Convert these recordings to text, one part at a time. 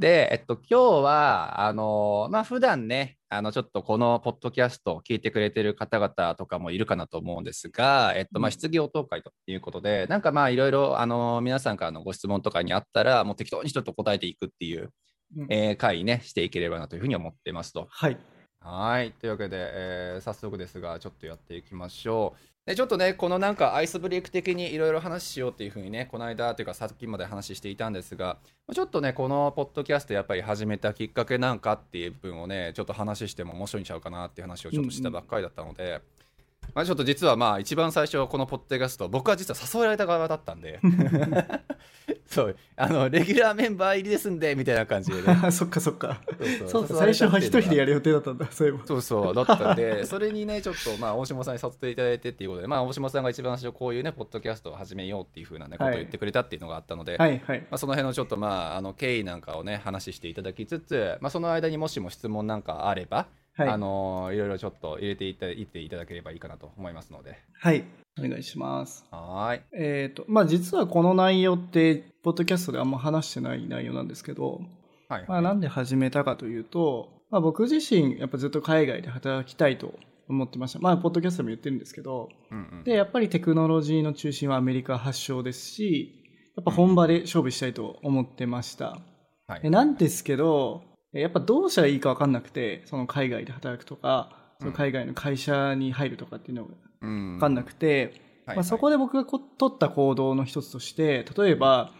で、えっと、今日は、あの、まあ、普段ね、あの、ちょっとこのポッドキャストを聞いてくれてる方々とかもいるかなと思うんですが、えっと、まあ、質疑応答会ということで、なんかまあ、いろいろ、あの、皆さんからのご質問とかにあったら、もう適当にちょっと答えていくっていう、うん、えー、会ね、していければなというふうに思ってますと。はい。はい。というわけで、えー、早速ですが、ちょっとやっていきましょう。でちょっとね、このなんかアイスブレイク的にいろいろ話しようっていうふうにね、この間というかさっきまで話していたんですが、ちょっとね、このポッドキャストやっぱり始めたきっかけなんかっていう部分をね、ちょっと話しても面白いんちゃうかなっていう話をちょっとしたばっかりだったので、まあ、ちょっと実はまあ一番最初このポッドキャスト僕は実は誘われた側だったんで。そう。あのレギュラーメンバー入りですんでみたいな感じで、ね、そっかそっか。そうそう。最初は一人でやる予定だったんだ。そういえば。そうそうだったんでそれにねちょっとまあ大島さんに誘っていただいてっていうことでまあ大島さんが一番最初こういうねポッドキャストを始めようっていうふうなねことを言ってくれたっていうのがあったので、はいはい、まあ、その辺のちょっとまああの経緯なんかをね話していただきつつ、まあ、その間にもしも質問なんかあればはい、あのいろいろちょっと入れていたいていただければいいかなと思いますので。はい。お願いします。はい。えっ、ー、と、まあ実はこの内容って、ポッドキャストであんま話してない内容なんですけど、はい、はい、まあなんで始めたかというと、まあ僕自身、やっぱずっと海外で働きたいと思ってました。まあ、ポッドキャストでも言ってるんですけど、うんうん、で、やっぱりテクノロジーの中心はアメリカ発祥ですし、やっぱ本場で勝負したいと思ってました。はい、なんですけど、やっぱどうしたらいいか分かんなくて、その海外で働くとか、その海外の会社に入るとかっていうのが分かんなくて、まあ、そこで僕が取った行動の一つとして、例えば、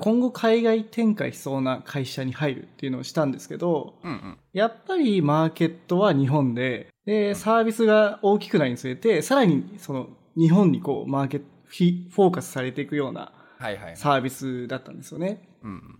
今後海外展開しそうな会社に入るっていうのをしたんですけど、うんうん、やっぱりマーケットは日本で、で、サービスが大きくなるにつれて、さらにその日本にこうマーケット、フォーカスされていくようなサービスだったんですよね。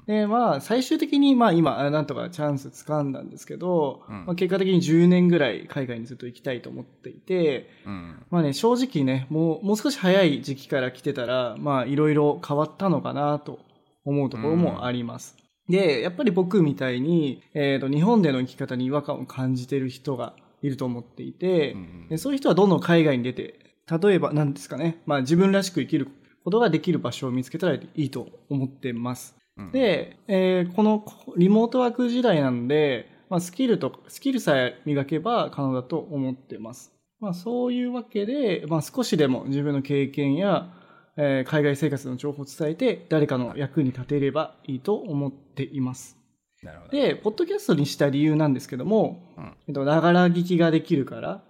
で、まあ、最終的に、まあ今、なんとかチャンス掴んだんですけど、うん、まあ、結果的に10年ぐらい海外にずっと行きたいと思っていて、うん、まあね、正直ね、もう、もう少し早い時期から来てたら、まあ、いろいろ変わったのかなと思うところもあります。うん、で、やっぱり僕みたいに、えっ、ー、と、日本での生き方に違和感を感じてる人がいると思っていて、でそういう人はどんどん海外に出て、例えば何ですかね、まあ自分らしく生きることができる場所を見つけたらいいと思ってます。で、えー、このリモートワーク時代なんで、まあ、スキルと、スキルさえ磨けば可能だと思ってます。まあ、そういうわけで、まあ、少しでも自分の経験や、えー、海外生活の情報を伝えて、誰かの役に立てればいいと思っています。なるほどで、ポッドキャストにした理由なんですけども、うん、えっと、ながら聞きができるから、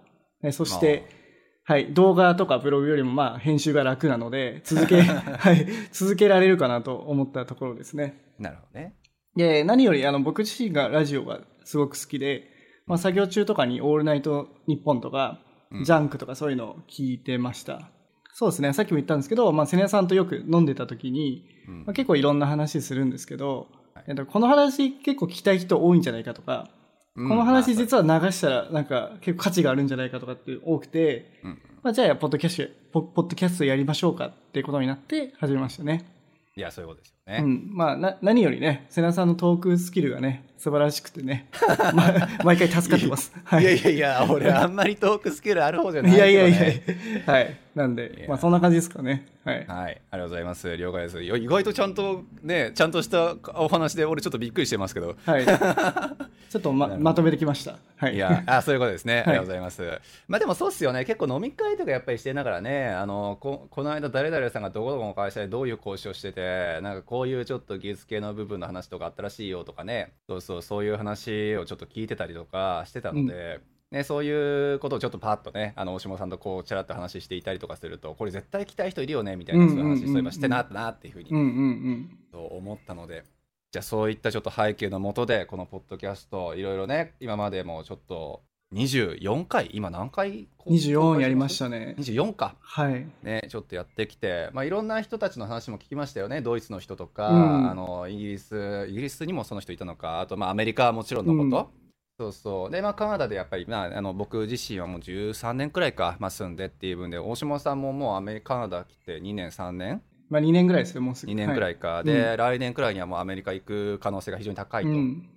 えそして、はい、動画とかブログよりもまあ編集が楽なので、続け、はい、続けられるかなと思ったところですね。なるほどね。で、何よりあの僕自身がラジオがすごく好きで、まあ作業中とかにオールナイトニッポンとか、ジャンクとかそういうのを聞いてました。そうですね、さっきも言ったんですけど、まあセネさんとよく飲んでた時に、まあ、結構いろんな話するんですけど、はい、この話結構聞きたい人多いんじゃないかとか、この話実は流したらなんか結構価値があるんじゃないかとかって多くて、うん、まあじゃあポッドキャスト、ポッドキャストやりましょうかっていうことになって始めましたね。いや、そういうことですよね。うん。まあ、な、何よりね、瀬名さんのトークスキルがね、素晴らしくてね、まあ、毎回助かってます。はい、いやいやいや、俺あんまりトークスキルある方じゃない、ね、いやいやいやはい。なんで、まあそんな感じですかね。はい。はい。ありがとうございます。了解です。意外とちゃんとね、ちゃんとしたお話で、俺ちょっとびっくりしてますけど。はい。ちょっとままとめてきました。はい。いや、あ、そういうことですね。ありがとうございます。はい、まあでもそうっすよね。結構飲み会とかやっぱりしてながらね、あの、ここの間誰々さんがどこどこの会社でどういう講師をしてて、なんかこういうちょっと技術系の部分の話とかあったらしいよとかね、そうそう、そういう話をちょっと聞いてたりとかしてたので、うんね、そういうことをちょっとパッとね、あの大島さんとこうちらっと話していたりとかすると、これ絶対来たい人いるよねみたいな、そういう話、そういえばしてなったなっていうふうに、と思ったので、じゃあそういったちょっと背景のもとで、このポッドキャスト、いろいろね、今までもちょっと24回、今何回 ?24 やりましたね。24か。はい。ね、ちょっとやってきて、まあいろんな人たちの話も聞きましたよね。ドイツの人とか、うん、あの、イギリス、イギリスにもその人いたのか、あとまあアメリカはもちろんのこと。うんそうそうで、まあ、カナダでやっぱり、まあ、あの僕自身はもう13年くらいか、まあ、住んでっていう分で大島さんももうアメリカカナダ来て2年3年まあ2年ぐらいですねもうすぐ。2年くらいか、はい、で、うん、来年くらいにはもうアメリカ行く可能性が非常に高いと、うん、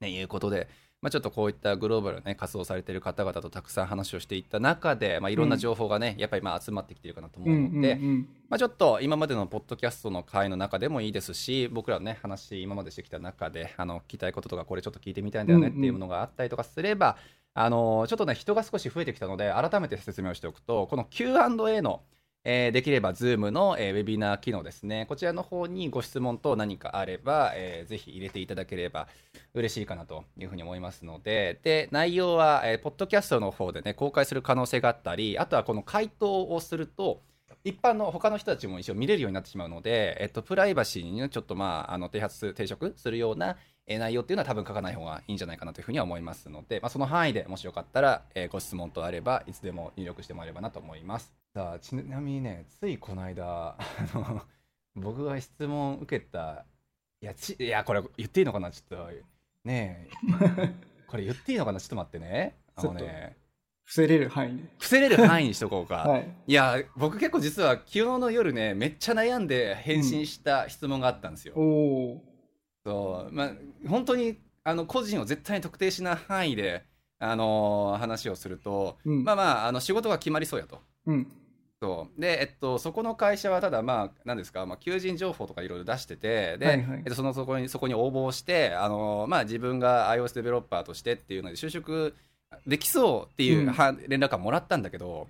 ね、いうことで、まあ、ちょっとこういったグローバルね活動されている方々とたくさん話をしていった中で、まあ、いろんな情報がね、うん、やっぱりまあ集まってきているかなと思うので、うんうんうん、まあ、ちょっと今までのポッドキャストの回の中でもいいですし僕らのね話今までしてきた中であの聞きたいこととかこれちょっと聞いてみたいんだよねっていうものがあったりとかすれば、うんうんあのちょっとね人が少し増えてきたので改めて説明をしておくとこの Q&A のえー、できれば Zoom の、えー、ウェビナー機能ですね。こちらの方にご質問と何かあれば、えー、ぜひ入れていただければ嬉しいかなというふうに思いますので、で、内容は、えー、ポッドキャストの方でね、公開する可能性があったり、あとはこの回答をすると、一般の他の人たちも一応見れるようになってしまうので、えっと、プライバシーに、ね、ちょっとまあ、あの、提発、抵触するような、内容っていうのは多分書かない方がいいんじゃないかなというふうには思いますので、まあ、その範囲でもしよかったら、えー、ご質問とあれば、いつでも入力してもらえればなと思います。さあ、ちなみにね、ついこの間、あの、僕が質問受けた、いや、ちいや、これ言っていいのかなちょっと、ねえ、これ言っていいのかなちょっと待ってね。あのね、伏せれる範囲で。伏せれる範囲にしとこうか。はい、いや、僕結構実は昨日の夜ね、めっちゃ悩んで返信した質問があったんですよ。うん、おそう、まあ、本当に、あの、個人を絶対に特定しない範囲で、あのー、話をすると、うん、まあまあ、あの、仕事が決まりそうやと。うん。そうで、えっと、そこの会社はただ、まあ、ですか、まあ、求人情報とかいろいろ出してて、で、はいはい、えっと、そのそこにそこに応募して、あのまあ、自分が iOS デベロッパーとしてっていうので、就職できそうっていう、うん、連絡がもらったんだけど、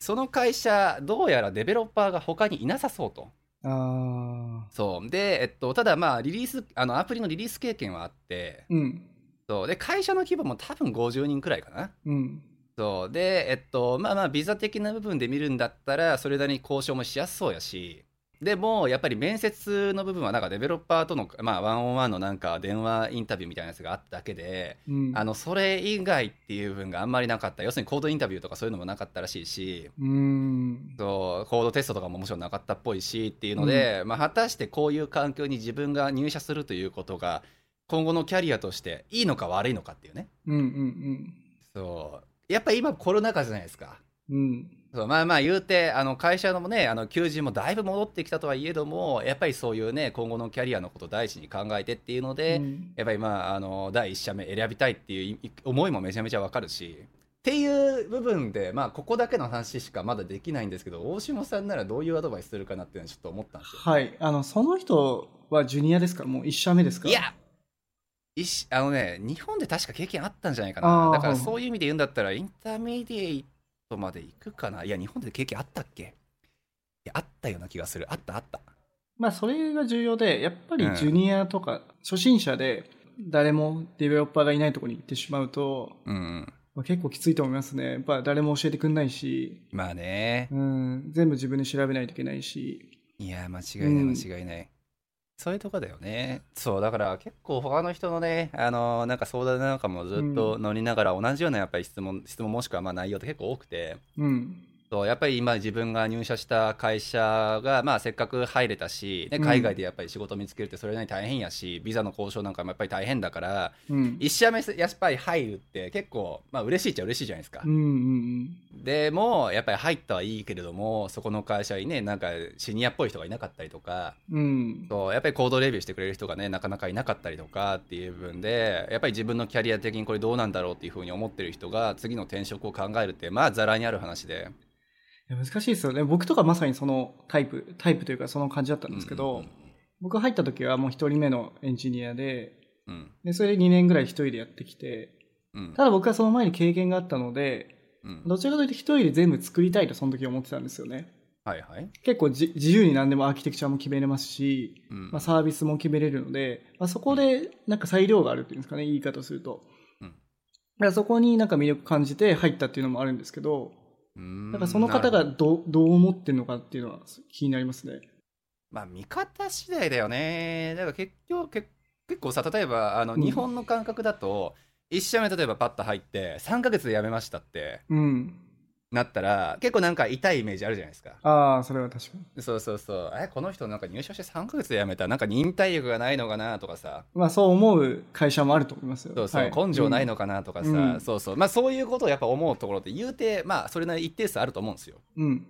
その会社、どうやらデベロッパーが他にいなさそうと。あそう。で、えっと、ただ、まあ、リリースあのアプリのリリース経験はあって、うん、そう。で会社の規模も多分50人くらいかな。うんそうで、えっと、まあまあ、ビザ的な部分で見るんだったら、それなりに交渉もしやすそうやし、でも、やっぱり面接の部分は、なんかデベロッパーとの、まあ、ワンオンワンのなんか電話インタビューみたいなやつがあっただけで、うん、あの、それ以外っていう部分があんまりなかった。要するにコードインタビューとかそういうのもなかったらしいし、うんそうコードテストとかももちろんなかったっぽいしっていうので、うん、まあ、果たしてこういう環境に自分が入社するということが、今後のキャリアとしていいのか悪いのかっていうね。うんうんうん。そう。やっぱ今コロナ禍じゃないですか。うん。そうまあまあ言うて、あの会社のもね、あの求人もだいぶ戻ってきたとはいえども、やっぱりそういうね、今後のキャリアのことを第一に考えてっていうので、うん、やっぱりまあ、あの、第一社目選びたいっていう思いもめちゃめちゃわかるし、っていう部分で、まあ、ここだけの話しかまだできないんですけど、大下さんならどういうアドバイスするかなっていうのはちょっと思ったんですよ。はい。あの、その人はジュニアですか？もう一社目ですか？いや、あのね、日本で確か経験あったんじゃないかな。だからそういう意味で言うんだったら、 intermediate まで行くかな。いや、日本で経験あったっけ？いや、あったような気がする。あったあった。まあ、それが重要で、やっぱりジュニアとか、初心者で誰もデベロッパーがいないところに行ってしまうと、うん、まあ、結構きついと思いますね。やっぱ誰も教えてくんないし。まあね。うん、全部自分で調べないといけないし。いや、間違いない、間違いない。うんそういうとこだよね。そう、だから結構他の人のね、あのなんか相談なんかもずっと乗りながら同じようなやっぱり質問、質問もしくはまあ内容って結構多くて、うん。そうやっぱり今自分が入社した会社が、まあ、せっかく入れたし、ね、海外でやっぱり仕事見つけるってそれなりに大変やし、ビザの交渉なんかもやっぱり大変だから、うん、1社目やっぱり入るって結構、まあ嬉しいっちゃ嬉しいじゃないですか。うんうんうん、でもやっぱり入ったはいいけれどもそこの会社にねなんかシニアっぽい人がいなかったりとか、うん、そうやっぱりコードレビューしてくれる人がねなかなかいなかったりとかっていう部分でやっぱり自分のキャリア的にこれどうなんだろうっていうふうに思ってる人が次の転職を考えるってまあざらにある話で。難しいですよね。僕とかまさにそのタイプ、タイプというかその感じだったんですけど、うんうん、僕入った時はもう一人目のエンジニアで、うん、で、それで2年ぐらい一人でやってきて、うん、ただ僕はその前に経験があったので、うん、どちらかというと一人で全部作りたいとその時思ってたんですよね。はいはい、結構自由に何でもアーキテクチャも決めれますし、うん、まあ、サービスも決めれるので、まあ、そこでなんか裁量があるっていうんですかね言い方すると、うん、だからそこになんか魅力感じて入ったっていうのもあるんですけどだからその方がど。どう思ってるのかっていうのは気になりますね。まあ見方次第だよね。だから結局結結構さ例えばあの、日本の感覚だと1社目例えばパッと入って3か月で辞めましたって、うん、なったら結構なんか痛いイメージあるじゃないですか。ああそれは確かに。そうそうそう。えこの人なんか入社して3か月で辞めたなんか忍耐力がないのかなとかさ。まあそう思う会社もあると思いますよ。そうそう、はい、根性ないのかなとかさ、うん、そうそう。まあそういうことをやっぱ思うところって言うてまあそれなり一定数あると思うんですよ。うん。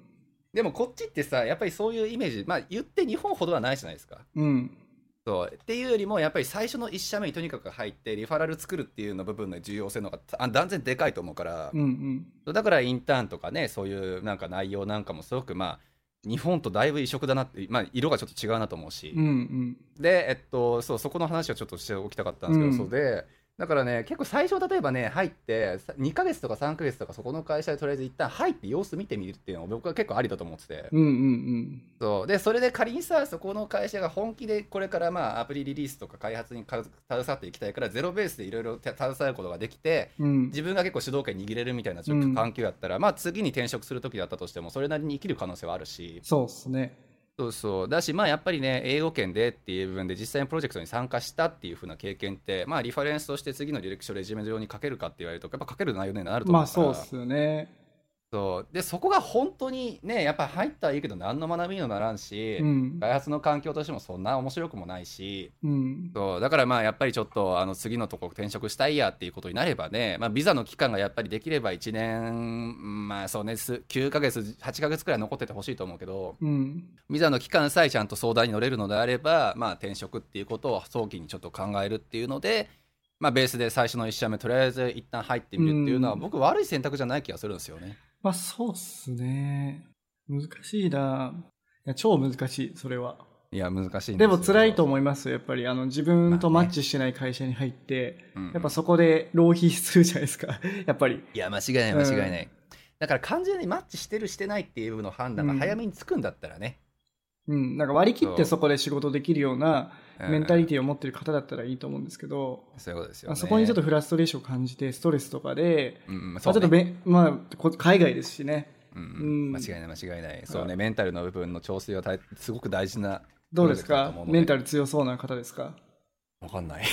でもこっちってさやっぱりそういうイメージまあ言って日本ほどはないじゃないですか。うんそう。っていうよりもやっぱり最初の1社目にとにかく入ってリファラル作るっていうの部分の重要性の方が断然でかいと思うから、うんうん、だからインターンとかねそういうなんか内容なんかもすごくまあ日本とだいぶ異色だなって、まあ、色がちょっと違うなと思うし、うんうん、で、えっと、そうそこの話をちょっとしておきたかったんですけど、うん、そうでだからね、結構最初、例えばね、入って、2か月とか3か月とか、そこの会社でとりあえず一旦入って様子見てみるっていうのを僕は結構ありだと思ってて。うんうんうん。そうで、それで仮にさ、そこの会社が本気でこれからまあアプリリリースとか開発に携わっていきたいから、ゼロベースでいろいろ携わることができて、うん、自分が結構主導権握れるみたいな環境やったら、うん、まあ次に転職する時だったとしても、それなりに生きる可能性はあるし。そうっすね。そうそうだし、まあ、やっぱりね、英語圏でっていう部分で、実際にプロジェクトに参加したっていうふうな経験って、まあ、リファレンスとして次の履歴書、レジュメ上に書けるかって言われると、やっぱ書ける内容になると思うから、まあ、そうっすよね。そうでそこが本当にねやっぱ入ったらいいけど何の学びにもならんし、うん、開発の環境としてもそんな面白くもないし、うん、そうだからまあやっぱりちょっとあの次のとこ転職したいやっていうことになればね、まあ、ビザの期間がやっぱりできれば1年まあそうね9ヶ月8ヶ月くらい残っててほしいと思うけど、うん、ビザの期間さえちゃんと相談に乗れるのであれば、まあ、転職っていうことを早期にちょっと考えるっていうので。まあ、ベースで最初の1社目とりあえず一旦入ってみるっていうのは、僕悪い選択じゃない気がするんですよね。まあそうっすね。難しいな。いや、超難しい、それは。いや、難しいでも辛いと思いますやっぱり。あの、自分とマッチしてない会社に入って、まあね、やっぱそこで浪費するじゃないですか。やっぱり。いや、間違いない、間違いない。うん、だから完全にマッチしてるしてないっていうの判断が早めにつくんだったらね。うん、うん、なんか割り切ってそこで仕事できるようなメンタリティーを持ってる方だったらいいと思うんですけど、そういうことですよ、ね、そこにちょっとフラストレーションを感じて、ストレスとかで、うん、まあ、ちょっとべ、まあ、海外ですしね。うん、間違いない間違いない。そうねメンタルの部分の調整はすごく大事などうですか？メンタル強そうな方ですか？わかんない。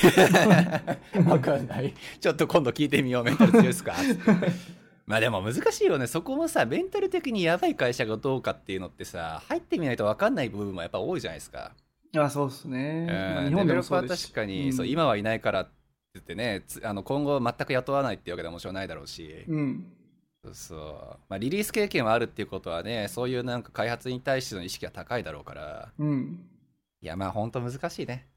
わかんない。ちょっと今度聞いてみよう。メンタル強いですか？まあでも難しいよね。そこもさメンタル的にやばい会社がどうかっていうのってさ入ってみないとわかんない部分もやっぱ多いじゃないですか。あそうですね、うん、日本でもそうです確かに、うん、そう今はいないからって言ってねあの今後全く雇わないっていうわけでもちろんないだろうし、うん、そうまあ、リリース経験はあるっていうことはねそういうなんか開発に対しての意識が高いだろうから、うん、いやまあ本当難しいね。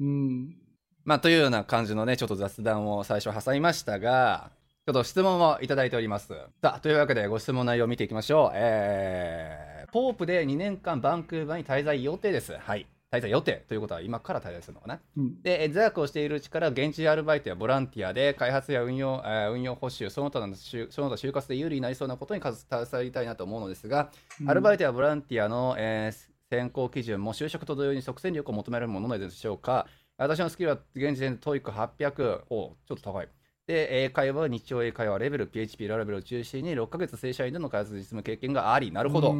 うん。まあというような感じのねちょっと雑談を最初挟みましたがちょっと質問をいただいております。さあというわけでご質問内容を見ていきましょう。えー、ポープで2年間バンクーバーに滞在予定です。はい。滞在予定ということは今から滞在するのかな、うん、で座学をしているうちから現地アルバイトやボランティアで開発や運用,、え運用補修その他のその他就活で有利になりそうなことに携わりたいなと思うのですが、うん、アルバイトやボランティアの、えー、選考基準も就職と同様に即戦力を求めるものでしょうか。私のスキルは現時点で TOEIC800 おちょっと高いで、英会話、日常英会話レベル、PHP ラレベルを中心に6ヶ月正社員での開発実務経験があり、なるほど。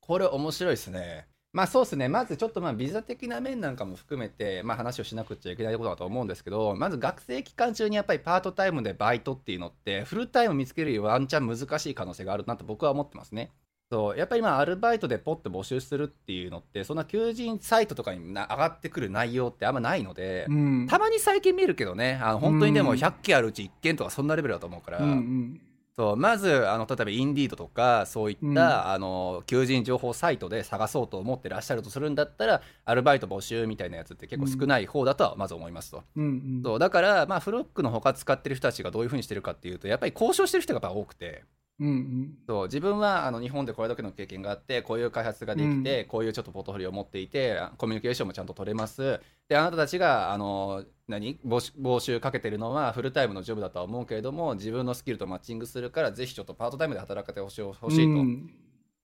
これ面白いですね。まあそうですね、まずちょっとまあビザ的な面なんかも含めて、まあ、話をしなくちゃいけないことだと思うんですけど、まず学生期間中にやっぱりパートタイムでバイトっていうのって、フルタイム見つけるよりワンチャン難しい可能性があるなと僕は思ってますね。そうやっぱりまあアルバイトでポッと募集するっていうのってそんな求人サイトとかに上がってくる内容ってあんまないので、うん、たまに最近見るけどねあの本当にでも100件あるうち1件とかそんなレベルだと思うから、うんうん。そうまずあの例えばインディードとかそういった、うん、あの求人情報サイトで探そうと思ってらっしゃるとするんだったらアルバイト募集みたいなやつって結構少ない方だとはまず思いますと、うんうん、そうだからまあフロックのほか使ってる人たちがどういうふうにしてるかっていうとやっぱり交渉してる人がやっぱ多くて。うんうん、そう自分はあの日本でこれだけの経験があってこういう開発ができて、うん、こういうちょっとポートフォリオを持っていてコミュニケーションもちゃんと取れます。であなたたちがあの何？募集かけてるのはフルタイムのジョブだとは思うけれども自分のスキルとマッチングするからぜひちょっとパートタイムで働かてほしいと、うん、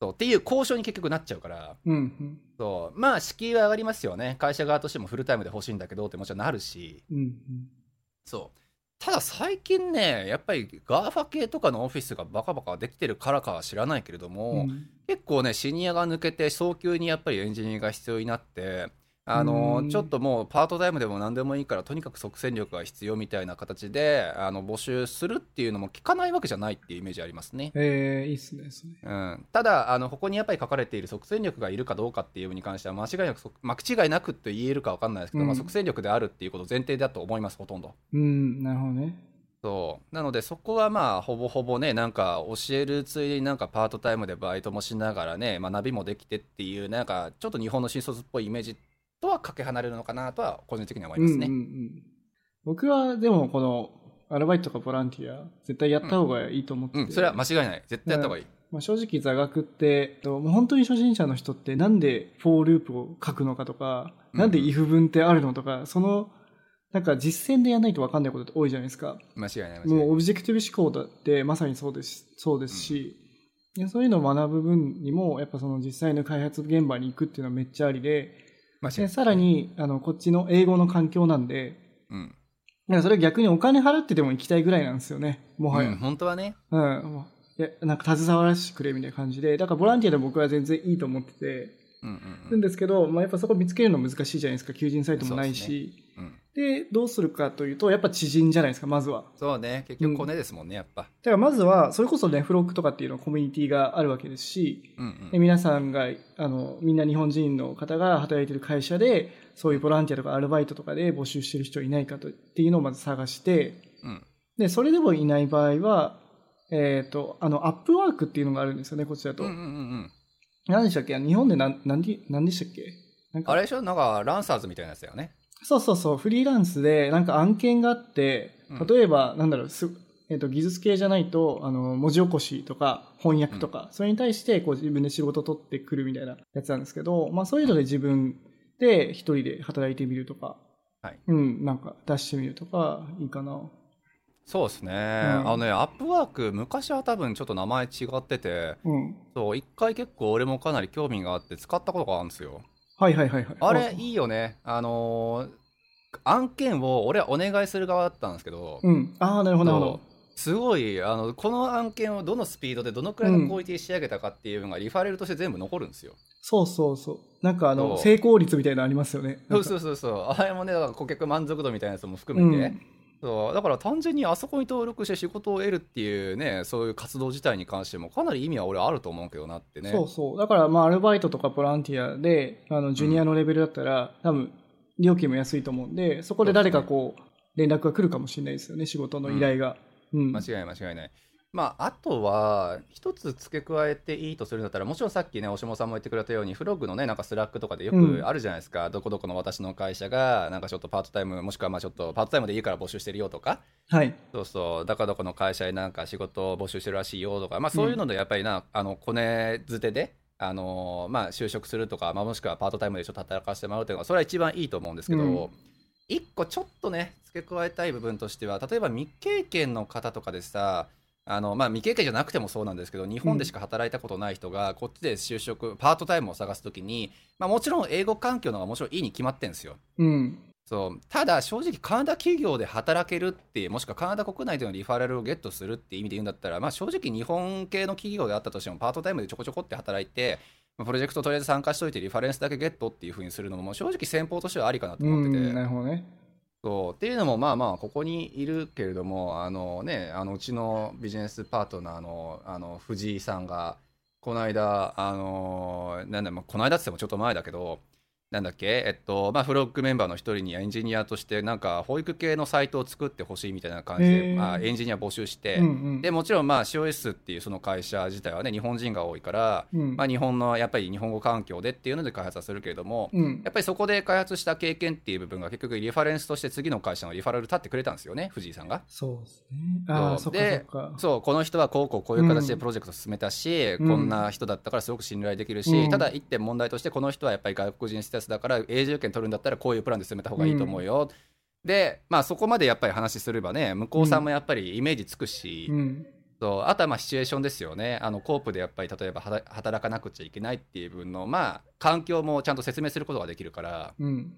そうっていう交渉に結局なっちゃうから、うんうん、そう。まあ敷居は上がりますよね。会社側としてもフルタイムで欲しいんだけどってもちろんなるし、うんうん、そうただ最近ねやっぱり GAFA 系とかのオフィスがバカバカできてるからかは知らないけれども、うん、結構ねシニアが抜けて早急にやっぱりエンジニアが必要になってあのちょっともうパートタイムでも何でもいいからとにかく即戦力が必要みたいな形であの募集するっていうのも聞かないわけじゃないっていうイメージありますね。えー、いいっすねうん、ただあのここにやっぱり書かれている即戦力がいるかどうかっていうに関しては間違いなく間違いなくと言えるか分かんないですけど、うん、まあ、即戦力であるっていうこと前提だと思いますほとんど。うんなるほどね。そうなのでそこはまあほぼほぼねなんか教えるついでになんかパートタイムでバイトもしながらね学びもできてっていうなんかちょっと日本の新卒っぽいイメージとはかけ離れるのかなとは個人的には思いますね。うんうんうん、僕はでもこのアルバイトとかボランティア絶対やった方がいいと思って、うんうん、それは間違いない。絶対やった方がいい。まあ、正直座学ってもう本当に初心者の人ってなんで for loop を書くのかとか、うん、なんで if 文ってあるのとかそのなんか実践でやらないと分かんないことって多いじゃないですか。間違いないもうオブジェクティブ思考だってまさにそうですそうですし、うん、そういうのを学ぶ分にもやっぱその実際の開発現場に行くっていうのはめっちゃありで、でさらにあのこっちの英語の環境なんで、うん、なんかそれ逆にお金払ってでも行きたいぐらいなんですよね、もはや。うん、本当はね。うん。いや、なんか携わらせてくれみたいな感じで、だからボランティアで僕は全然いいと思ってて、うんうんうん、んですけど、まあ、やっぱそこ見つけるの難しいじゃないですか、求人サイトもないし。で、どうするかというと、やっぱ知人じゃないですか、まずは。そうね。結局コネですもんね、うん、やっぱ。だからまずは、それこそね、フロックとかっていうのコミュニティがあるわけですし、うんうん、皆さんが、あの、みんな日本人の方が働いてる会社で、そういうボランティアとかアルバイトとかで募集してる人いないかとっていうのをまず探して、うん、で、それでもいない場合は、えっ、ー、と、あの、アップワークっていうのがあるんですよね、こちらと。うんうんうん、何でしたっけ？日本で何、何で、何でしたっけ？あれでしょ？なんか、ランサーズみたいなやつだよね。そうそうそう、フリーランスでなんか案件があって、例えば、なんだろう、すえっ、ー、と、技術系じゃないと、あの、文字起こしとか、翻訳とか、うん、それに対して、こう、自分で仕事を取ってくるみたいなやつなんですけど、まあ、そういうので自分で一人で働いてみるとか、はい。うん、なんか出してみるとか、いいかな。そうですね、うん、あのね、アップワーク、昔は多分ちょっと名前違ってて、うん、そう、一回結構俺もかなり興味があって使ったことがあるんですよ。はいはいはいはい。あれ、いいよね。あのー、案件を俺はお願いする側だったんですけど、うん、ああ、なるほど、なるほど。すごいあのこの案件をどのスピードでどのくらいのクオリティ仕上げたかっていうのがリファレルとして全部残るんですよ。そうそうそう。なんかあの成功率みたいなのありますよね。そうそうそうそう。あれもね顧客満足度みたいなやつも含めて、うん、そうだから単純にあそこに登録して仕事を得るっていうねそういう活動自体に関してもかなり意味は俺あると思うけどなってね。そうそう。だからまあアルバイトとかボランティアであのジュニアのレベルだったら、うん、多分料金も安いと思うんでそこで誰かこう連絡が来るかもしれないですよね仕事の依頼が。うん、間違いない間違いない。まあ、あとは、一つ付け加えていいとするんだったら、もちろんさっきね、大下さんも言ってくれたように、フロッグのね、なんか Slack とかでよくあるじゃないですか、うん、どこどこの私の会社が、なんかちょっとパートタイム、もしくはまあちょっとパートタイムでいいから募集してるよとか、はい。そうそう、どこどこの会社になんか仕事を募集してるらしいよとか、まあそういうのでやっぱりな、うん、あの、コネづてで、あのまあ、就職するとか、まあ、もしくはパートタイムでちょっと働かせてもらうというのは、それは一番いいと思うんですけど、うん。一個ちょっとね付け加えたい部分としては例えば未経験の方とかでさあのまあ、未経験じゃなくてもそうなんですけど日本でしか働いたことない人がこっちで就職、うん、パートタイムを探すときに、まあ、もちろん英語環境の方がもちろんいいに決まってるんですよ。うん、そうただ正直カナダ企業で働けるってもしくはカナダ国内でのリファラルをゲットするっていう意味で言うんだったら、まあ、正直日本系の企業であったとしてもパートタイムでちょこちょこって働いてプロジェクトとりあえず参加しといてリファレンスだけゲットっていうふうにするのも正直先方としてはありかなと思ってて。なるほどねそう。っていうのもまあまあここにいるけれどもあのねあのうちのビジネスパートナーのあの藤井さんがこの間あのなんだこの間っつってもちょっと前だけどなんだっけ、えっとまあ、フロッグメンバーの一人にエンジニアとしてなんか保育系のサイトを作ってほしいみたいな感じで、まあ、エンジニア募集して、うんうん、でもちろんまあ COS っていうその会社自体はね日本人が多いから、うん、まあ、日本のやっぱり日本語環境でっていうので開発はするけれども、うん、やっぱりそこで開発した経験っていう部分が結局リファレンスとして次の会社のリファラル立ってくれたんですよね藤井さんが。そうですね。あそでそうこの人はこうこうこういう形でプロジェクト進めたし、こんな人だったからすごく信頼できるし、ただ一点問題としてこの人はやっぱり外国人ステータスだから永住住権取るんだったらこういうプランで進めた方がいいと思うよ、うん、でまあそこまでやっぱり話すればね向こうさんもやっぱりイメージつくし、うん、そうあとはまあシチュエーションですよね。あのコープでやっぱり例えば働かなくちゃいけないっていう分のまあ環境もちゃんと説明することができるから、うん、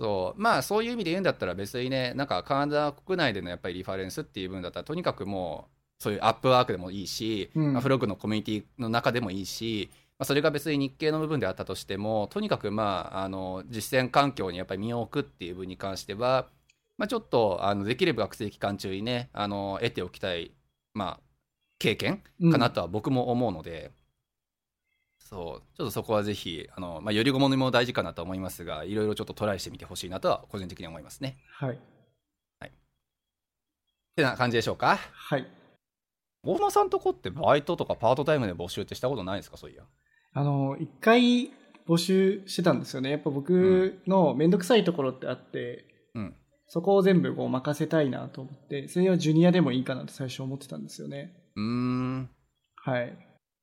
そうまあそういう意味で言うんだったら別にねなんかカナダ国内でのやっぱりリファレンスっていう分だったらとにかくもうそういうアップワークでもいいし、うん、まあ、フログのコミュニティの中でもいいしまあ、それが別に日系の部分であったとしてもとにかくまああの実践環境にやっぱり身を置くっていう分に関しては、まあ、ちょっとあのできれば学生期間中にねあの得ておきたい、まあ、経験かなとは僕も思うので、うん、そうちょっとそこはぜひあの、まあ、よりごもにも大事かなと思いますがいろいろちょっとトライしてみてほしいなとは個人的に思いますね。はい、はい、ってな感じでしょうか？はい大間さんとこってバイトとかパートタイムで募集ってしたことないですか？そういや。あの、一回募集してたんですよね。やっぱ僕のめんどくさいところってあって、うん、そこを全部こう任せたいなと思って、それはジュニアでもいいかなって最初思ってたんですよね。うん。はい。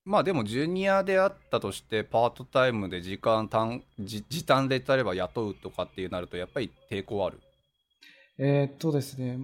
まあでもジュニアであったとしてパートタイムで時間短時短で例えば雇うとかっていうなるとやっぱり抵抗ある？えー、っとですね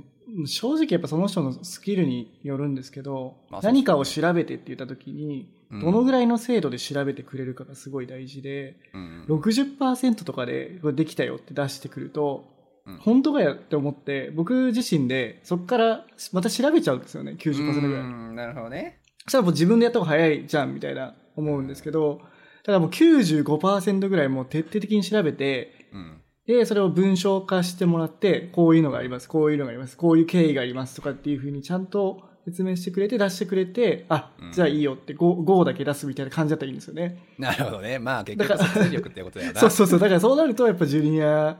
正直やっぱその人のスキルによるんですけど、まあ、何かを調べてって言った時にどのぐらいの精度で調べてくれるかがすごい大事で、うん、60%とかでこれできたよって出してくると、うん、本当かよって思って僕自身でそこからまた調べちゃうんですよね90%ぐらい。なるほどね。そしたらもう自分でやった方が早いじゃんみたいな思うんですけど、ただもう95%ぐらいもう徹底的に調べて、うん、で、それを文章化してもらって、こういうのがあります、こういうのがあります、こういう経緯がありますとかっていうふうにちゃんと説明してくれて出してくれて、あ、うん、じゃあいいよって 5, 5だけ出すみたいな感じだったらいいんですよね。なるほどね。まあ結局説明力ってことだよな。そうそうそう。だからそうなるとやっぱジュニア、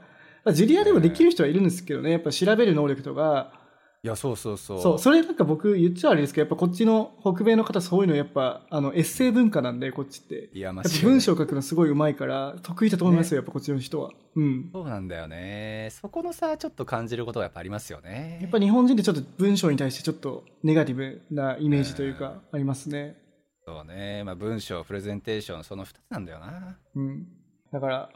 ジュニアでもできる人はいるんですけどね、やっぱ調べる能力とか、いや、そうそうそう。そう、それなんか僕言っちゃあれですけど、やっぱこっちの北米の方そういうのやっぱ、あの、エッセイ文化なんで、こっちって。いや、まあ、文章書くのすごい上手いから、得意だと思いますよ、ね、やっぱこっちの人は。うん。そうなんだよね。そこのさ、ちょっと感じることはやっぱありますよね。やっぱ日本人ってちょっと文章に対してちょっとネガティブなイメージというか、ありますね。そうね。まあ文章、プレゼンテーション、その二つなんだよな。うん。だから、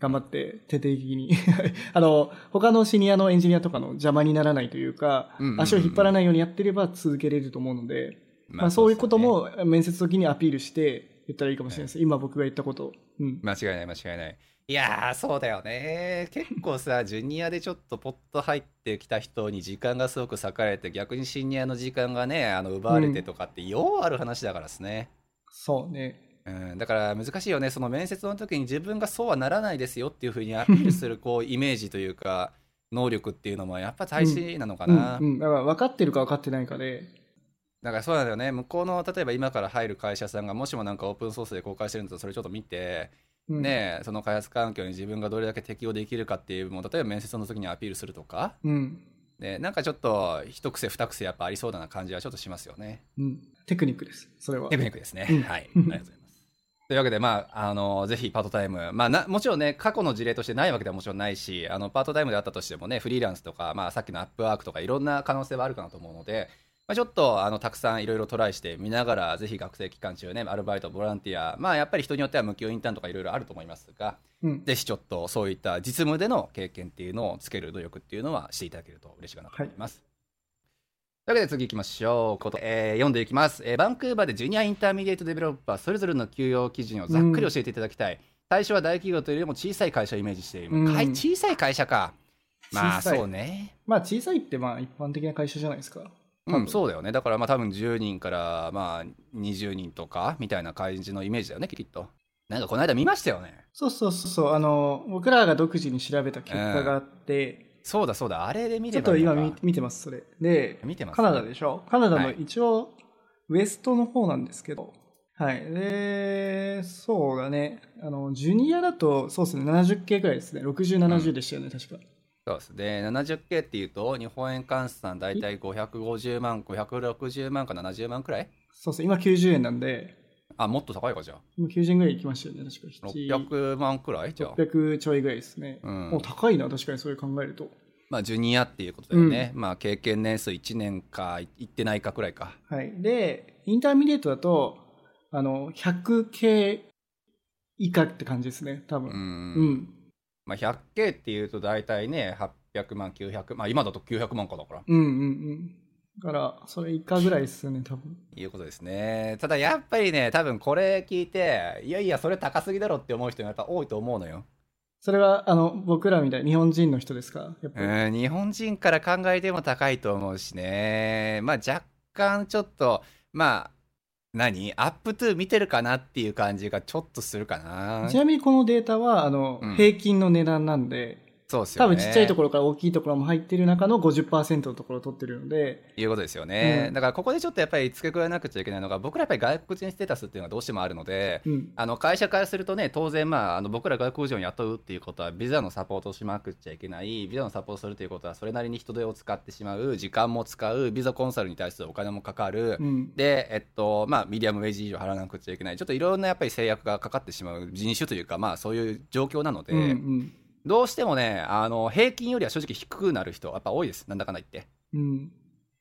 頑張って徹底的に。あの他のシニアのエンジニアとかの邪魔にならないというか、うんうんうん、足を引っ張らないようにやってれば続けれると思うので、まあ、まあ、そういうことも面接時にアピールして言ったらいいかもしれないです、今僕が言ったこと、うん、間違いない間違いない。いやそうだよね。結構さジュニアでちょっとポッと入ってきた人に時間がすごく割かれて逆にシニアの時間がねあの奪われてとかってようある話だからですね、うん、そうねうん、だから難しいよね。その面接の時に自分がそうはならないですよっていうふうにアピールするこうイメージというか能力っていうのもやっぱ大事なのかな、うんうんうん、だから分かってるか分かってないかで。だからそうなんだよね。向こうの例えば今から入る会社さんがもしもなんかオープンソースで公開してるんだとそれちょっと見て、ねその開発環境に自分がどれだけ適応できるかっていうも例えば面接の時にアピールするとか、ね、なんかちょっと一癖二癖やっぱありそうな感じはちょっとしますよね、うん、テクニックです。それは。テクニックですね、はい。ありがとうございますというわけで、まあ、あの、ぜひパートタイム、まあな、もちろんね、過去の事例としてないわけではもちろんないし、あの、パートタイムであったとしてもね、フリーランスとか、まあ、さっきのアップワークとか、いろんな可能性はあるかなと思うので、まあ、ちょっと、あの、たくさんいろいろトライしてみながら、ぜひ学生期間中ね、アルバイト、ボランティア、まあ、やっぱり人によっては無給インターンとかいろいろあると思いますが、うん、ぜひちょっとそういった実務での経験っていうのをつける努力っていうのはしていただけると嬉しいかなと思います。はいというわけで次行きましょう。こと、えー、読んでいきます、えー。バンクーバーで junior intermediate developer、それぞれの給与基準をざっくり教えていただきたい。うん、対象は大企業というよりも小さい会社をイメージしている。うん、小さい会社か。まあそうね。まあ小さいってまあ一般的な会社じゃないですか。うん、そうだよね。だからまあ多分10人からまあ20人とかみたいな感じのイメージだよね、きっと。なんかこの間見ましたよね。そうそうそうそう。あの、僕らが独自に調べた結果があって、そうだそうだ、あれで見ればちょっと今見見てます、それ。で、見てます、カナダでしょ？カナダの一応、ウエストの方なんですけど、はい。で、そうだね。あの、ジュニアだと、そうですね、70系くらいですね。60、70でしたよね、うん、確か。そうですね。70K っていうと、日本円換算大体550万、560万か70万くらい？そうそう、今90円なんで。あ、もっと高いか、じゃあ。今90円ぐらいいきましたよね、確か。600万くらい？じゃあ。600ちょいぐらいですね。うん。もう高いな、確かにそういう考えると。まあ、ジュニアっていうことだよね。うん、まあ、経験年数1年か、いってないかくらいか。はい。で、 intermediate だと、あの、100K以下って感じですね、多分。うん。うん。まあ、100系っていうと大体ね、800万、900、まあ、今だと900万かだから。うんうんうん。だから、それ以下ぐらいですよね、多分。いうことですね。ただ、やっぱりね、多分これ聞いて、いやいや、それ高すぎだろって思う人がやっぱ多いと思うのよ。それは、あの、僕らみたい日本人の人ですか？やっぱり。日本人から考えても高いと思うしね。まあ、若干ちょっと、まあ、何？ up to 見てるかなっていう感じがちょっとするかな。ちなみにこのデータは、あの、うん、平均の値段なんで、そうですよね。多分ちっちゃいところから大きいところも入ってる中の50%のところを取ってるので。いうことですよね。うん、だからここでちょっとやっぱり付け加えなくちゃいけないのが、僕らやっぱり外国人ステータスっていうのがどうしてもあるので、うん、あの会社からするとね、当然まあ、あの僕ら外国人を雇うっていうことは、ビザのサポートをしなくちゃいけない、ビザのサポートするということは、それなりに人手を使ってしまう、時間も使う、ビザコンサルに対するお金もかかる、うん、で、えっと、まあ、 median wage 以上払わなくちゃいけない、ちょっといろんなやっぱり制約がかかってしまう人種というか、まあ、そういう状況なので、うんうんどうしてもね、あの、平均よりは正直低くなる人、やっぱ多いです。なんだかんだ言って。うん。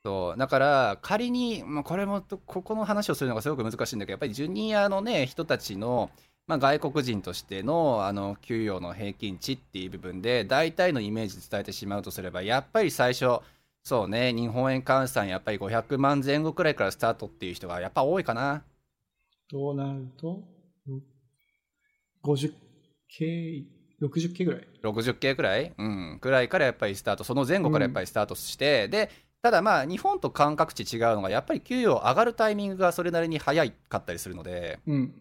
そう。だから、仮に、まあ、これも、ここの話をするのがすごく難しいんだけど、やっぱりジュニアのね、人たちの、まあ、外国人としての、あの、給与の平均値っていう部分で、大体のイメージ伝えてしまうとすれば、やっぱり最初、そうね、日本円換算、やっぱり500万前後くらいからスタートっていう人が、やっぱ多いかな。どうなると、50K 60系ぐらい ?60 系ぐらい？うん。くらいからやっぱりスタート、その前後からやっぱりスタートして、うん、で、ただまあ、日本と感覚値違うのが、やっぱり給与上がるタイミングがそれなりに早かったりするので、うん、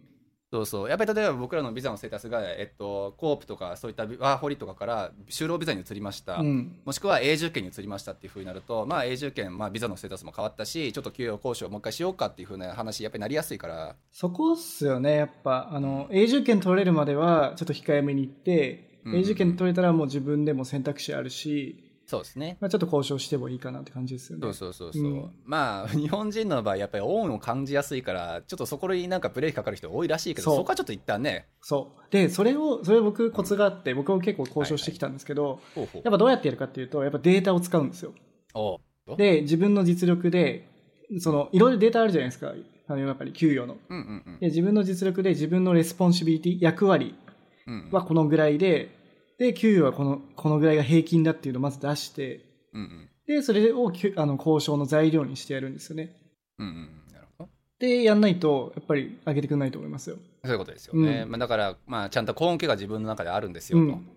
そうそう。やっぱり例えば僕らのビザのステータスが、えっと、コープとかそういったワーホリとかから就労ビザに移りました、うん、もしくは永住権に移りましたっていうふうになると、まあ、永住権、まあ、ビザのステータスも変わったし、ちょっと給与交渉をもう一回しようかっていうふうな話、やっぱりなりやすいから。そこっすよね、やっぱ。あの、永住権取れるまでは、ちょっと控えめに行って、永住権取れたらもう自分でも選択肢あるし、そうですね。まあ、ちょっと交渉してもいいかなって感じですよね。そうそうそうそう。うん、まあ、日本人の場合、やっぱり恩を感じやすいから、ちょっとそこになんかブレーキかかる人多いらしいけど、そこはちょっと一旦ね。そう。で、それを、それ僕コツがあって、うん、僕も結構交渉してきたんですけど、はいはい、やっぱどうやってやるかっていうと、やっぱデータを使うんですよ。で、自分の実力で、その、いろいろデータあるじゃないですか。あの、やっぱり給与の、うんうんうん。で、自分の実力で自分の responsibility、役割はこのぐらいで、で、給与はこの、このぐらいが平均だっていうのをまず出して、うんうん、で、それをあの交渉の材料にしてやるんですよね。うんうん、なるほど。で、やんないと、やっぱり上げてくれないと思いますよ。そういうことですよね。うん、まあ、だから、まあ、ちゃんと根拠が自分の中であるんですよと。うん。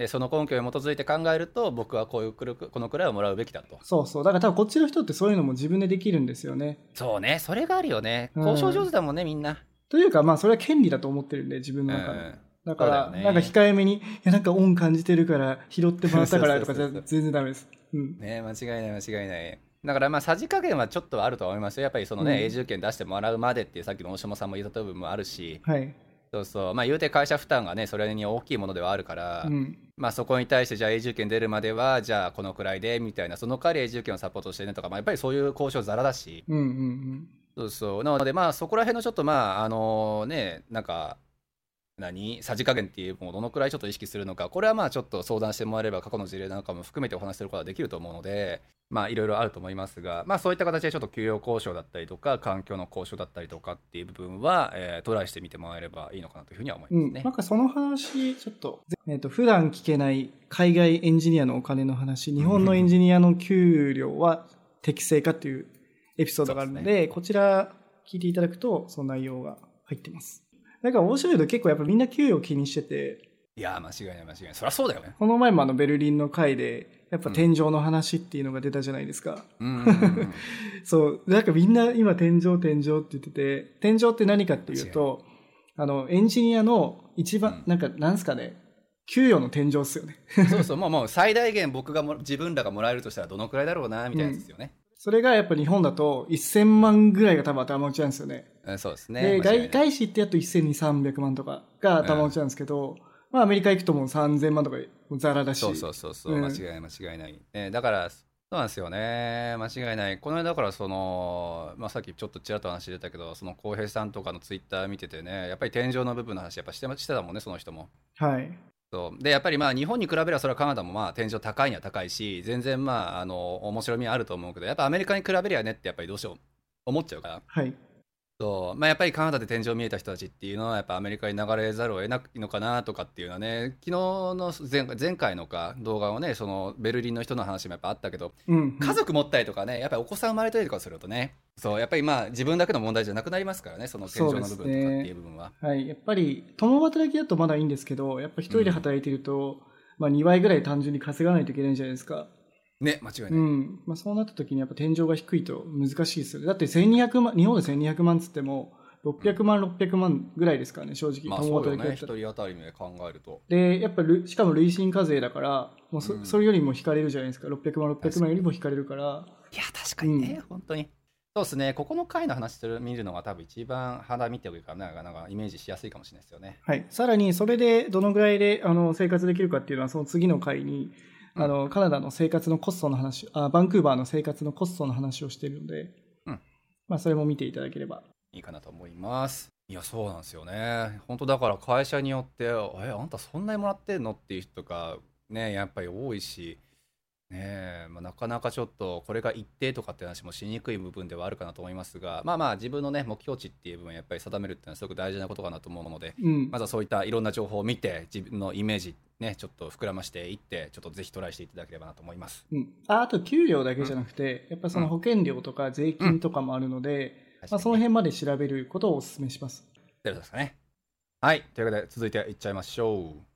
でその根拠に基づいて考えると僕はこういうこのくらいをもらうべきだと。そうそう。だから多分こっちの人ってそういうのも自分でできるんですよね。そうね。それがあるよね。交渉上手だもんね、うん、みんな。というかまあそれは権利だと思ってるんで自分の中で、うん、だから、ね、なんか控えめに、いや、なんか恩感じてるから、拾ってもらったからとかじゃ全然ダメです。うん。ね間違いない間違いない。だからまあさじ加減はちょっとあると思いますよ。やっぱりそのね、うん、永住権出してもらうまでっていうさっきの大島さんも言った部分もあるし、はい。そうそう。まあ言うて会社負担がね、それに大きいものではあるから、うん、まあそこに対してじゃあ永住権出るまでは、じゃあこのくらいで、みたいな、その代わり永住権をサポートしてねとか、まあやっぱりそういう交渉ざらだし、うんうんうん。そうそう。なのでまあそこら辺のちょっとまあ、あのね、なんか、何？さじ加減っていうのをどのくらいちょっと意識するのかこれはまあちょっと相談してもらえれば過去の事例なんかも含めてお話しすることができると思うのでまあいろいろあると思いますがまあそういった形でちょっと給与交渉だったりとか環境の交渉だったりとかっていう部分は、えー、トライしてみてもらえればいいのかなというふうには思いますね。うん、なんかその話ちょっと,、えーと、普段聞けない海外エンジニアのお金の話日本のエンジニアの給料は適正かっていうエピソードがあるので、ね、こちら聞いていただくとその内容が入ってます。なんか面白いの結構やっぱみんな給与気にしてて。いや、間違いない間違いない。そりゃそうだよね。この前もあのベルリンの会で、やっぱ天井の話っていうのが出たじゃないですか。うん、そう。なんかみんな今天井天井って言ってて、天井って何かっていうと、あの、エンジニアの一番、なんかなんすかね、給与の天井っすよね。そうそう、もうもう最大限僕がも自分らがもらえるとしたらどのくらいだろうな、みたいなですよね。うんそれがやっぱ日本だと1000万ぐらいが多分頭打ちなんですよね。そうですね。で、外外資ってやっと1200、300万とかが頭打ちなんですけど、うん、まあアメリカ行くともう3000万とかザラだし。そうそうそうそう、うん、間違いない間違いない。えだから、そうなんですよね。間違いない。この間だからその、まあさっきちょっとちらっと話出たけど、その浩平さんとかのツイッター見ててね、やっぱり天井の部分の話やっぱしてしてたもんね、その人も。はい。そうでやっぱりまあ日本に比べればそれはカナダもまあ天井高いには高いし全然まああの面白みはあると思うけどやっぱアメリカに比べりゃねってやっぱりどうしよう思っちゃうから、はい、そう。まあ、やっぱりカナダで天井見えた人たちっていうのはやっぱアメリカに流れざるを得ないのかなとかっていうのはね昨日の前前回のか動画をねそのベルリンの人の話もやっぱあったけど、うんうん、家族持ったりとかねやっぱりお子さん生まれたりとかするとねそうやっぱりまあ自分だけの問題じゃなくなりますからねその天井の部分とかっていう部分は、ね、はい。やっぱり共働きだとまだいいんですけどやっぱ一人で働いてると、うん、まあ2倍ぐらい単純に稼がないといけないんじゃないですかね、間違いない。うん。まあ、そうなった時にやっぱ天井が低いと難しいですよね。だって1200万、日本で1200万つっても、600万、600万ぐらいですからね、正直。まあ、そうよね。一人当たりで考えると。で、やっぱり、しかも累進課税だから、もうそうん、それよりも引かれるじゃないですか。600万、600万よりも引かれるから。いや、確かにね、うん、本当に。そうですね、ここの回の話する見るのが多分一番肌見ておくから、なんかイメージしやすいかもしれないですよね。はい。さらに、それでどのぐらいであの生活できるかっていうのは、その次の回に、あの、カナダの生活のコストの話あ、バンクーバーの生活のコストの話をしているので、うん。まあ、それも見ていただければ。いいかなと思います。いや、そうなんですよね。本当だから会社によって、え、あんたそんなにもらってんの？っていう人がね、やっぱり多いし、ねまあ、なかなかちょっとこれが一定とかって話もしにくい部分ではあるかなと思いますがまあまあ自分のね目標値っていう部分やっぱり定めるっていうのはすごく大事なことかなと思うので、うん、まずはそういったいろんな情報を見て自分のイメージねちょっと膨らましていってちょっとぜひトライしていただければなと思います、うん、ああと給料だけじゃなくて、うん、やっぱその保険料とか税金とかもあるので、まあ、その辺まで調べることをお勧めします。ですかねはい。というわけで続いていっちゃいましょう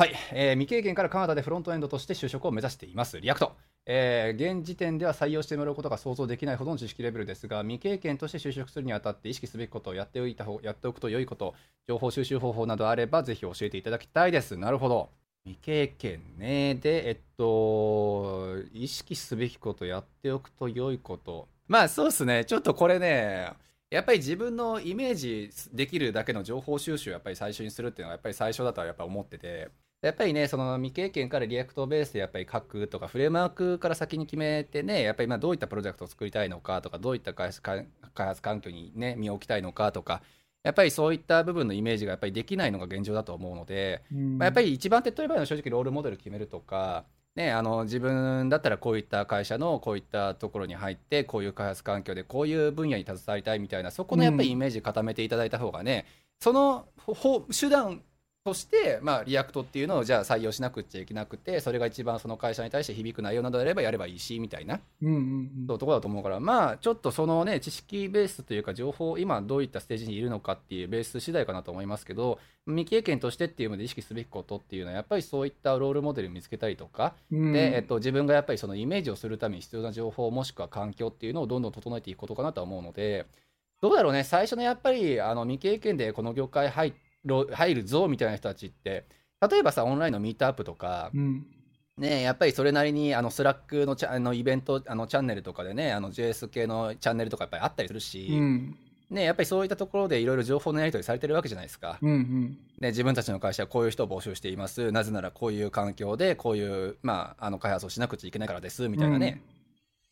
はい、えー、未経験からカナダでフロントエンドとして就職を目指しています React えー、現時点では採用してもらうことが想像できないほどの知識レベルですが、未経験として就職するにあたって意識すべきことをやっておいた方やっておくと良いこと、情報収集方法などあれば、ぜひ教えていただきたいです。なるほど。未経験ね。で、えっと、意識すべきこと、やっておくと良いこと。まあ、そうですね。ちょっとこれね、やっぱり自分のイメージできるだけの情報収集をやっぱり最初にするっていうのはやっぱり最初だとはやっぱ思ってて、やっぱりね、その未経験から React ベースでやっぱり書くとか、フレームワークから先に決めてね、やっぱり今どういったプロジェクトを作りたいのかとか、どういった開発環境にね、身を置きたいのかとか、やっぱりそういった部分のイメージがやっぱりできないのが現状だと思うので、まあ、やっぱり一番手っ取り早いのは正直ロールモデル決めるとか、ね、あの自分だったらこういった会社のこういったところに入ってこういう開発環境でこういう分野に携わりたいみたいなそこのやっぱりイメージ固めていただいた方がね、その手段として、まあ、 React っていうのをじゃあ採用しなくちゃいけなくてそれが一番その会社に対して響く内容などであればやればいいしみたいな、うんうんうん、ところだと思うからまあちょっとそのね知識ベースというか情報今どういったステージにいるのかっていうベース次第かなと思いますけど未経験としてっていうので意識すべきことっていうのはやっぱりそういったロールモデル見つけたりとか、うん、で、えっと、自分がやっぱりそのイメージをするために必要な情報もしくは環境っていうのをどんどん整えていくことかなとは思うのでどうだろうね。最初のやっぱりあの未経験でこの業界入入るぞみたいな人たちって例えばさ、オンラインのミートアップとか、うん、ね、やっぱりそれなりにあの Slack のチャあのイベントあのチャンネルとかでねあの JS 系のチャンネルとかやっぱりあったりするし、うん、ね、やっぱりそういったところでいろいろ情報のやり取りされてるわけじゃないですか、うんうん、ね、自分たちの会社はこういう人を募集しています。なぜならこういう環境でこういう、まあ、あの開発をしなくちゃいけないからですみたいなね、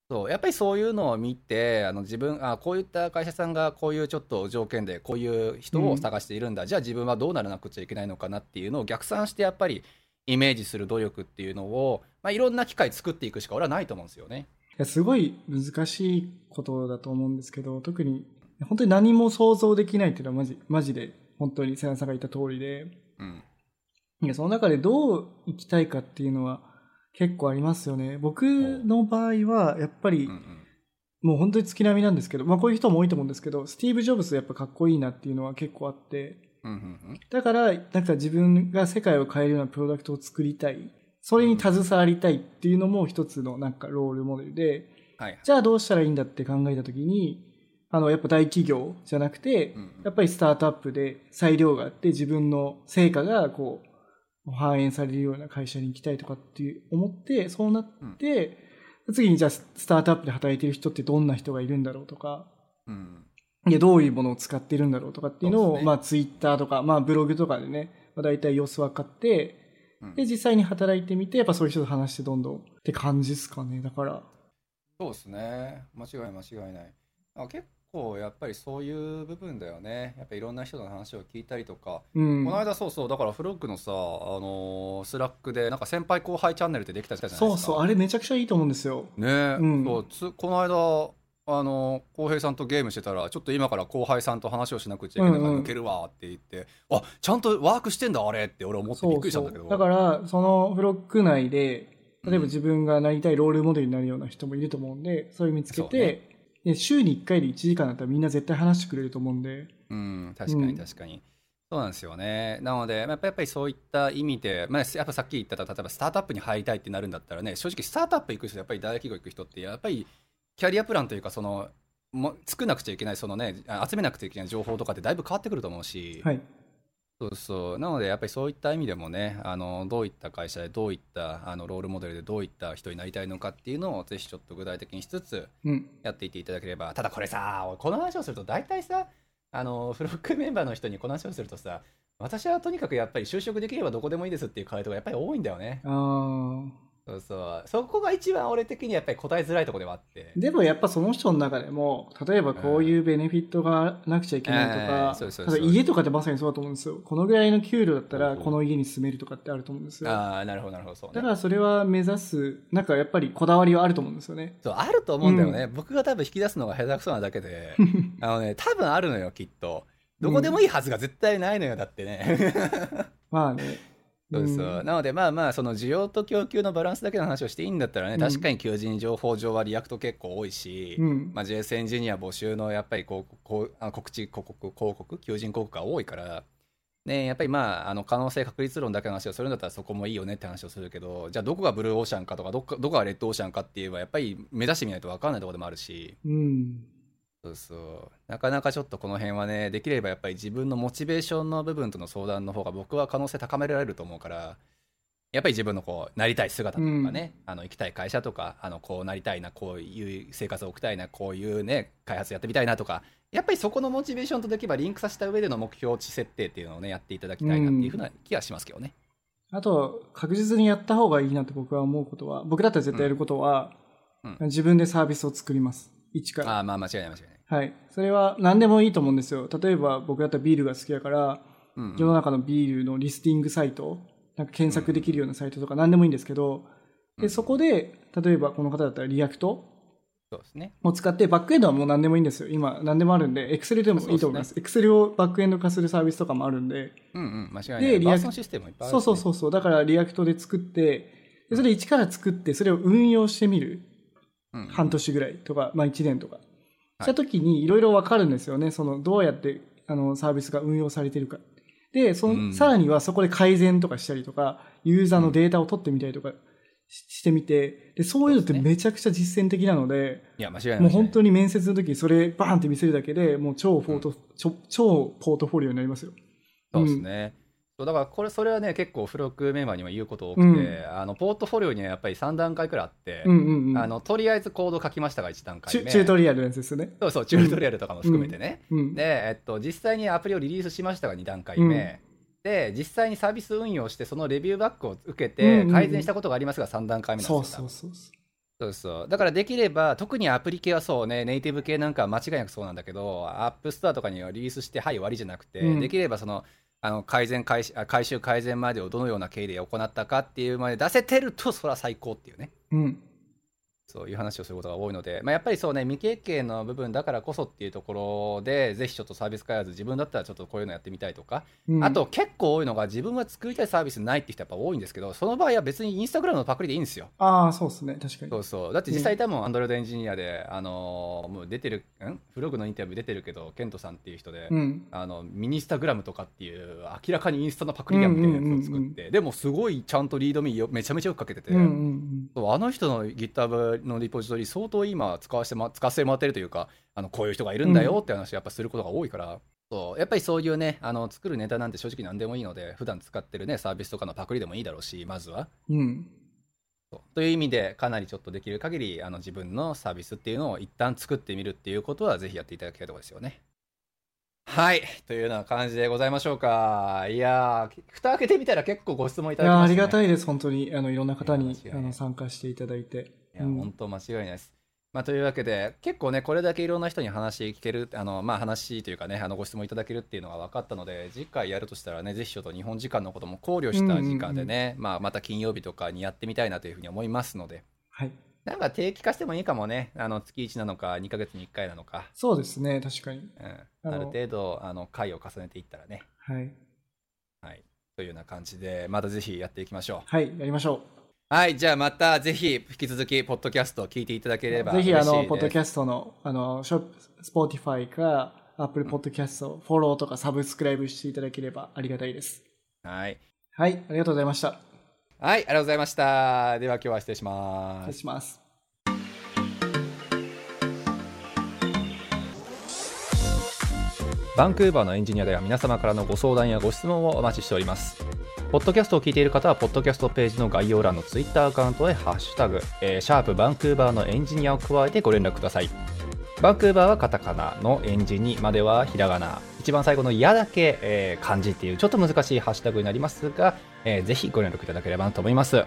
そうやっぱりそういうのを見てあの自分あこういった会社さんがこういうちょっと条件でこういう人を探しているんだ、うん、じゃあ自分はどうならなくちゃいけないのかなっていうのを逆算してやっぱりイメージする努力っていうのを、まあ、いろんな機会作っていくしか俺はないと思うんですよね。いやすごい難しいことだと思うんですけど特に本当に何も想像できないっていうのはマジマジで本当に瀬谷さんが言った通りで、うん、いやその中でどう生きたいかっていうのは結構ありますよね。僕の場合は、やっぱり、もう本当に月並みなんですけど、まあこういう人も多いと思うんですけど、スティーブ・ジョブズやっぱかっこいいなっていうのは結構あって、だから、なんか自分が世界を変えるようなプロダクトを作りたい。それに携わりたいっていうのも一つのなんかロールモデルで、じゃあどうしたらいいんだって考えたときに、あの、やっぱ大企業じゃなくて、やっぱりスタートアップで裁量があって自分の成果がこう、反映されるような会社に行きたいとかって思って、そうなって、うん、次にじゃあスタートアップで働いてる人ってどんな人がいるんだろうとか、うん、でどういうものを使ってるんだろうとかっていうのを、ね、まあツイッターとか、まあブログとかでね、まあ、大体様子分かって、うん、で、実際に働いてみて、やっぱそういう人と話してどんどんって感じですかね、だから。そうですね。間違い間違いない。結構やっぱりそういう部分だよね。やっぱいろんな人の話を聞いたりとか、うん、この間そうそう。だからフロックのさあの Slack でなんか先輩後輩チャンネルってできたじゃないですか。そうそう。あれめちゃくちゃいいと思うんですよ。ね、うん、そう。つこの間あの浩平さんとゲームしてたらちょっと今から後輩さんと話をしなくちゃいけないから抜けるわって言って、うんうん、あちゃんとワークしてんだあれって俺思ってびっくりしたんだけど。だからそのフロック内で例えば自分がなりたいロールモデルになるような人もいると思うんで、それ見つけて、で週に1回で1時間だったらみんな絶対話してくれると思うんで。うん、確かに確かに。うん、そうなんですよね。なので、やっぱりそういった意味で、まあ、やっぱさっき言った例えばスタートアップに入りたいってなるんだったらね、正直スタートアップ行く人、やっぱり大企業行く人って、やっぱりキャリアプランというか、その、も作らなくちゃいけない、そのね、集めなくちゃいけない情報とかってだいぶ変わってくると思うし、はい、そうそう。なのでやっぱりそういった意味でもねあのどういった会社でどういったあのロールモデルでどういった人になりたいのかっていうのをぜひちょっと具体的にしつつやっていっていただければ、うん、ただこれさこの話をすると大体さあのフロックメンバーの人にこの話をするとさ私はとにかくやっぱり就職できればどこでもいいですっていう回答がやっぱり多いんだよね。あそうそう。そこが一番俺的にやっぱり答えづらいところではあって。でもやっぱその人の中でも例えばこういうベネフィットがなくちゃいけないとか、うん、家とかってまさにそうだと思うんですよ。このぐらいの給料だったらこの家に住めるとかってあると思うんですよ。ああなるほどなるほど。そう、ね、だからそれは目指すなんかやっぱりこだわりはあると思うんですよね。そうあると思うんだよね、うん、僕が多分引き出すのが下手くそなだけで。あのね多分あるのよきっと。どこでもいいはずが絶対ないのよだってね。まあねそうそう、うん、なのでまあまあその需要と供給のバランスだけの話をしていいんだったらね、うん、確かに求人情報上は React 結構多いし、うん、まあ、JS エンジニア募集のやっぱりこうこうあ告知広告広告求人広告が多いからね、やっぱりまああの可能性確率論だけの話をするんだったらそこもいいよねって話をするけどじゃあどこがブルーオーシャンかとかどこどこがレッドオーシャンかって言えばやっぱり目指してみないと分かんないところでもあるし、うん、そうそうなかなかちょっとこの辺はねできればやっぱり自分のモチベーションの部分との相談の方が僕は可能性高められると思うからやっぱり自分のこうなりたい姿とかね、うん、あの行きたい会社とかあのこうなりたいなこういう生活を送りたいなこういうね開発やってみたいなとかやっぱりそこのモチベーションとできればリンクさせた上での目標値設定っていうのをねやっていただきたいなっていうふうな気がしますけどね。あと確実にやった方がいいなと僕は思うことは僕だったら絶対やることは、うんうん、自分でサービスを作ります一から。あまあ間違いない間違いない。はい。それは何でもいいと思うんですよ。例えば僕だったらビールが好きだから、うん、世の中のビールのリスティングサイトなんか検索できるようなサイトとか何でもいいんですけど、でそこで、例えばこの方だったら React そうですね。を使って、バックエンドはもう何でもいいんですよ。今、何でもあるんで、エクセルでもいいと思います。エクセルをバックエンド化するサービスとかもあるんで。うんうん、間違いない。で、 React システムいっぱいある、ね、そうそうそう。だから、 React で作って、でそれ一から作って、それを運用してみる。うん、半年ぐらいとか、まあ1年とか。した時に、いろいろわかるんですよね。その、どうやって、あの、サービスが運用されてるか。で、その、うん、さらにはそこで改善とかしたりとか、ユーザーのデータを取ってみたりとかしてみて、で、そういうのってめちゃくちゃ実践的なので、いや、間違いない。もう本当に面接の時にそれバーンって見せるだけで、もう超フォート、うん、超ポートフォリオになりますよ。そうですね。うんそうだからこれそれはね結構付録メンバーにも言うこと多くて、うん、あのポートフォリオにはやっぱり3段階くらいあって、うんうんうん、あのとりあえずコード書きましたが1段階目チュートリアルのやつですね。そうそうチュートリアルとかも含めてね、うんうん、で、えっと、実際にアプリをリリースしましたが2段階目、で実際にサービス運用してそのレビューバックを受けて改善したことがありますが3段階目なんですよ、そうそうそうそうそう。だからできれば特にアプリ系はそうねネイティブ系なんかは間違いなくそうなんだけどアップストアとかにはリリースしてはい終わりじゃなくて、うん、できればそのあの改善回改修改善までをどのような経緯で行ったかっていうまで出せてるとそれは最高っていうね、うん、そういう話をすることが多いので、まあ、やっぱりそうね未経験の部分だからこそっていうところでぜひちょっとサービス開発自分だったらちょっとこういうのやってみたいとか、うん、あと結構多いのが自分は作りたいサービスないって人やっぱ多いんですけどその場合は別にインスタグラムのパクリでいいんですよ。ああそうですね。確かに。そうそう。だって実際多分アンドロイドエンジニアで、あのー、もう出てるん？フログのインタビュー出てるけどケントさんっていう人で、うん、あのミニスタグラムとかっていう明らかにインスタのパクリやみたいなやつを作って、でもすごいちゃんとリードミーめちゃめちゃよくかけてて、うんうんうん、あの人の GitHub のリポジトリ相相当今使わせて、ま、使わせてもらってるというかあのこういう人がいるんだよって話をやっぱすることが多いから、うん、そうやっぱりそういうねあの作るネタなんて正直何でもいいので普段使ってるねサービスとかのパクリでもいいだろうしまずは。うんという意味でかなりちょっとできる限りあの自分のサービスっていうのを一旦作ってみるっていうことはぜひやっていただきたいところですよね。はい。というような感じでございましょうか。いやー、蓋開けてみたら結構ご質問いただきました、ね、ありがたいです、本当に。あの、いろんな方にあの参加していただいて。いや、うん、本当間違いないです。まあ、というわけで結構ねこれだけいろんな人に話聞けるあの、まあ、話というかねあのご質問いただけるっていうのが分かったので次回やるとしたらねぜひちょっと日本時間のことも考慮した時間でね、まあ、また金曜日とかにやってみたいなというふうに思いますので。はいなんか定期化してもいいかもね。あの月1なのか、2か月に1回なのか。そうですね、確かに。うん、ある程度、あの回を重ねていったらね。はい。はい。というような感じで、またぜひやっていきましょう。はい、やりましょう。はい、じゃあまたぜひ引き続き、ポッドキャストを聞いていただければぜひ、あの、ポッドキャストの、あの、ショップ、 Spotify か、Apple Podcast フォローとかサブスクライブしていただければありがたいです。はい。はい、ありがとうございました。はい、ありがとうございました。では今日は失礼します。失礼します。バンクーバーのエンジニアでは皆様からのご相談やご質問をお待ちしております。ポッドキャストを聞いている方は、ポッドキャストページの概要欄のツイッターアカウントへハッシュタグ、えー、シャープバンクーバーのエンジニアを加えてご連絡ください。バンクーバーはカタカナのエンジニまではひらがな。一番最後のやだけ、えー、漢字っていうちょっと難しいハッシュタグになりますが、えー、ぜひご連絡いただければなと思います。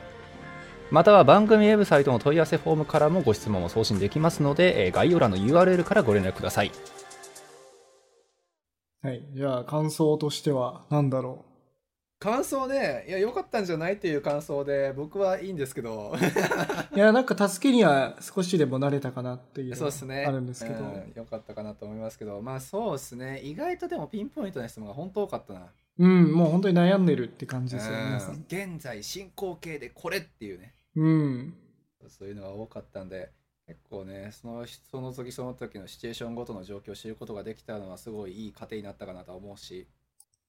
または番組ウェブサイトの問い合わせフォームからもご質問を送信できますので、えー、概要欄の URL からご連絡ください。はい。じゃあ、感想としては何だろう？感想ね、いや、良かったんじゃないっていう感想で、僕はいいんですけど。いや、なんか助けには少しでも慣れたかなっていうそうですね。あるんですけど。良、かったかなと思いますけど、まあそうですね。意外とでもピンポイントな質問が本当多かったな。うん、もう本当に悩んでるって感じですよね、皆さん。現在進行形でこれっていうね。うん。そういうのが多かったんで、結構ね、そのその時その時のシチュエーションごとの状況を知ることができたのはすごいいい糧になったかなと思うし。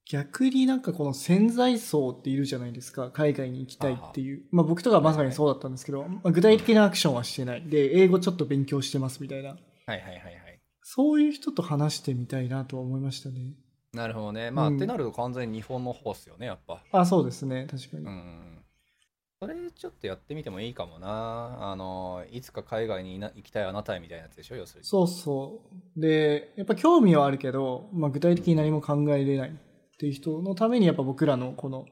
逆になんかこの潜在層っているじゃないですか。海外に行きたいっていう。まあ僕とかまさにそうだったんですけど、まあ、具体的なアクションはしてない。で、英語ちょっと勉強してますみたいな。はいはいはいはい。そういう人と話してみたいなとは思いましたね。なるほどね。まあ、うん、ってなると完全に日本の方っすよね、やっぱ。あ、そうですね。確かに。うん。それちょっとやってみてもいいかもな。あの、いつか海外に行きたいあなたへみたいなやつでしょ、要するに。そうそう。で、やっぱ興味はあるけど、まあ具体的に何も考えれない。っていう人のためにやっぱ僕らのこの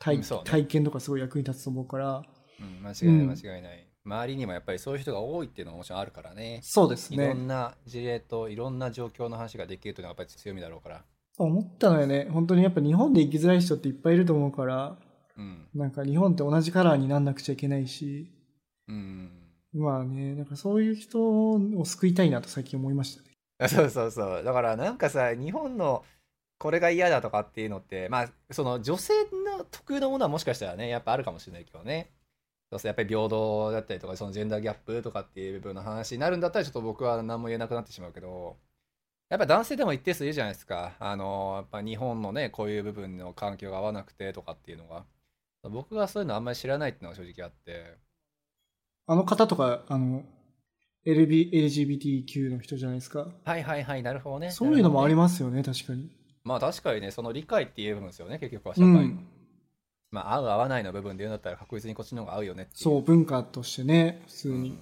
体うんね、体験とかすごい役に立つと思うから。うん、間違いない間違いない。うん、周りにもやっぱりそういう人が多いっていうのはもちろんあるからね。そうですね。いろんな事例といろんな状況の話ができるというのはやっぱり強みだろうから。思ったのよね。本当にやっぱ日本で生きづらい人っていっぱいいると思うから、うん、なんか日本って同じカラーになんなくちゃいけないし、うん、まあね、なんかそういう人を救いたいなと最近思いましたね。そうそうそう。だからなんかさ、日本のこれが嫌だとかっていうのって、まあ、その女性の特有のものはもしかしたらね、やっぱあるかもしれないけどね。そうすやっぱり平等だったりとか、そのジェンダーギャップとかっていう部分の話になるんだったら、ちょっと僕は何も言えなくなってしまうけど、やっぱ男性でも一定数いるじゃないですか。あの、やっぱ日本のね、こういう部分の環境が合わなくてとかっていうのが。僕がそういうのあんまり知らないっていうのが正直あって。あの方とか、あの、LB LGBTQ の人じゃないですか。はいはいはい、なるほどね。そういうのもありますよね、確かに。まあ確かにね、その理解っていう部分ですよね、結局は社会の。うん、まあ合う合わないの部分で言うんだったら確実にこっちの方が合うよねってそう、文化としてね、普通に、うん。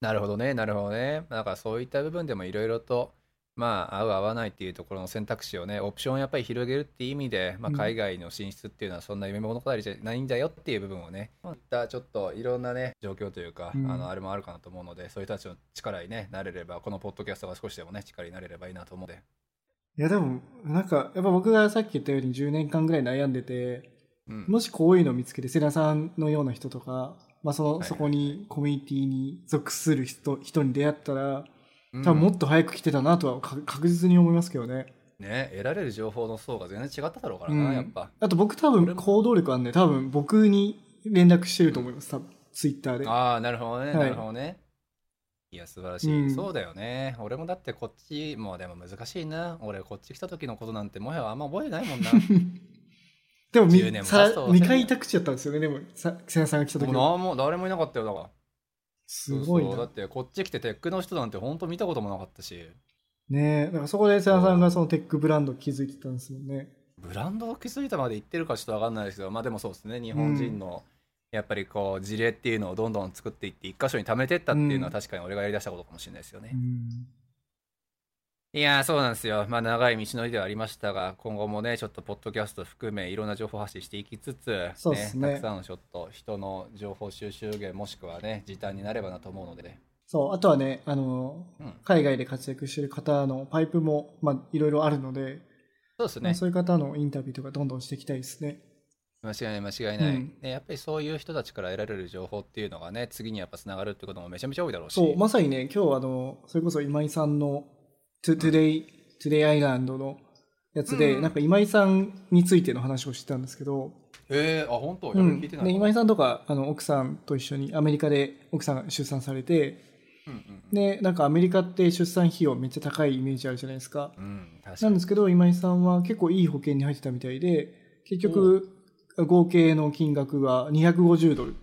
なるほどね、なるほどね。だからそういった部分でもいろいろと、まあ合う合わないっていうところの選択肢をね、オプションをやっぱり広げるっていう意味で、まあ、海外の進出っていうのはそんな夢物語じゃないんだよっていう部分をね、またちょっといろんなね、状況というか、うん、あのあれもあるかなと思うので、そういう人たちの力に、ね、なれれば、このポッドキャストが少しでもね、力になれればいいなと思うので。いやでも、なんか、やっぱ僕がさっき言ったように10年間ぐらい悩んでて、うん、もしこういうのを見つけて、セナさんのような人とか、まあその、はい、そこにコミュニティに属する人、人に出会ったら、多分もっと早く来てたなとは確実に思いますけどね。ね得られる情報の層が全然違っただろうからな、うん、やっぱ。あと僕多分行動力あんね、多分僕に連絡してると思います、多分、ツイッターで。ああ、なるほどね、はい、なるほどね。いや、素晴らしい、うん、そうだよね。俺もだってこっち、もうでも難しいな。俺こっち来た時のことなんてもはやあんま覚えてないもんな。でも見、さ2回た口やったんですよね、でも、さ、瀬さんが来た時も。も誰もいなかったよ、だから。すごいそうだってこっち来てテックの人なんて本当見たこともなかったし。ねえ、だからそこで瀬田さんがそのテックブランド気づいてたんですよね。ブランドを気づいたまで言ってるかちょっとわかんないですけど、まあでもそうですね、日本人の、うんやっぱりこう事例っていうのをどんどん作っていって一箇所に貯めてったっていうのは確かに俺がやりだしたことかもしれないですよね。うん、いやそうなんですよ。まあ長い道のりではありましたが、今後もね、ちょっとポッドキャスト含めいろんな情報発信していきつつ、そうですね、たくさんのちょっと人の情報収集源もしくはね、時短になればなと思うのでね。そう、あとはね、あの、うん、海外で活躍してる方のパイプも、まあいろいろあるので、そうですね、まあ、そういう方のインタビューとかどんどんしていきたいですね。間違いない間違いない、うん、やっぱりそういう人たちから得られる情報っていうのがね次にやっぱつながるってこともめちゃめちゃ多いだろうし。そうまさにね今日あのそれこそ今井さんのトゥトゥデイ、トゥデイアイランドのやつで、うん、なんか今井さんについての話をしてたんですけどえー、あ本当、うん、聞いてない、今井さんとかあの奥さんと一緒にアメリカで奥さんが出産されて、うんうんで、なんかアメリカって出産費用めっちゃ高いイメージあるじゃないですか。うん、なんですけど、今井さんは結構いい保険に入ってたみたいで、結局、合計の金額が250ドル。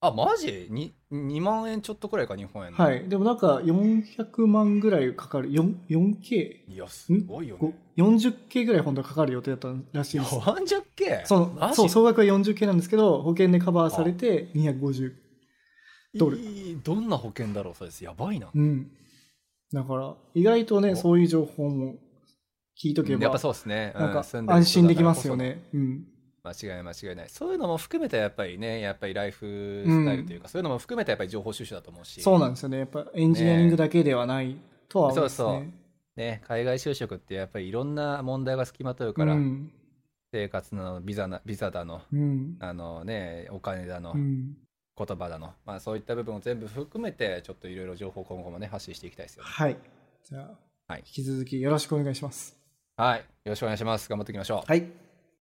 あ、マジ？2, ?2 万円ちょっとくらいか、日本円はい。でもなんか400万ぐらいかかる。4, 4K? いや、すごいよね。40K ぐらい本当はかかる予定だったらしいです。40K? そう、そう、総額は 40K なんですけど、保険でカバーされて250ドル。どんな保険だろう、それです。やばいな。うん。だから、意外とね、そういう情報も聞いとけば。やっぱそうですね。なんか、安心できますよね。うん。間違い間違いない。そういうのも含めてやっぱりねやっぱりライフスタイルというか、うん、そういうのも含めてやっぱり情報収集だと思うし。そうなんですよね。やっぱエンジニアリングだけではないとは思うんですね、そうそう。ね海外就職ってやっぱりいろんな問題が付きまとうから、うん、生活のビザなビザだの、うん、あのねお金だの、言葉だの、まあ、そういった部分を全部含めてちょっといろいろ情報今後もね発信していきたいですよね。はい。じゃあ、はい、引き続きよろしくお願いします。はい。よろしくお願いします。頑張っていきましょう。はい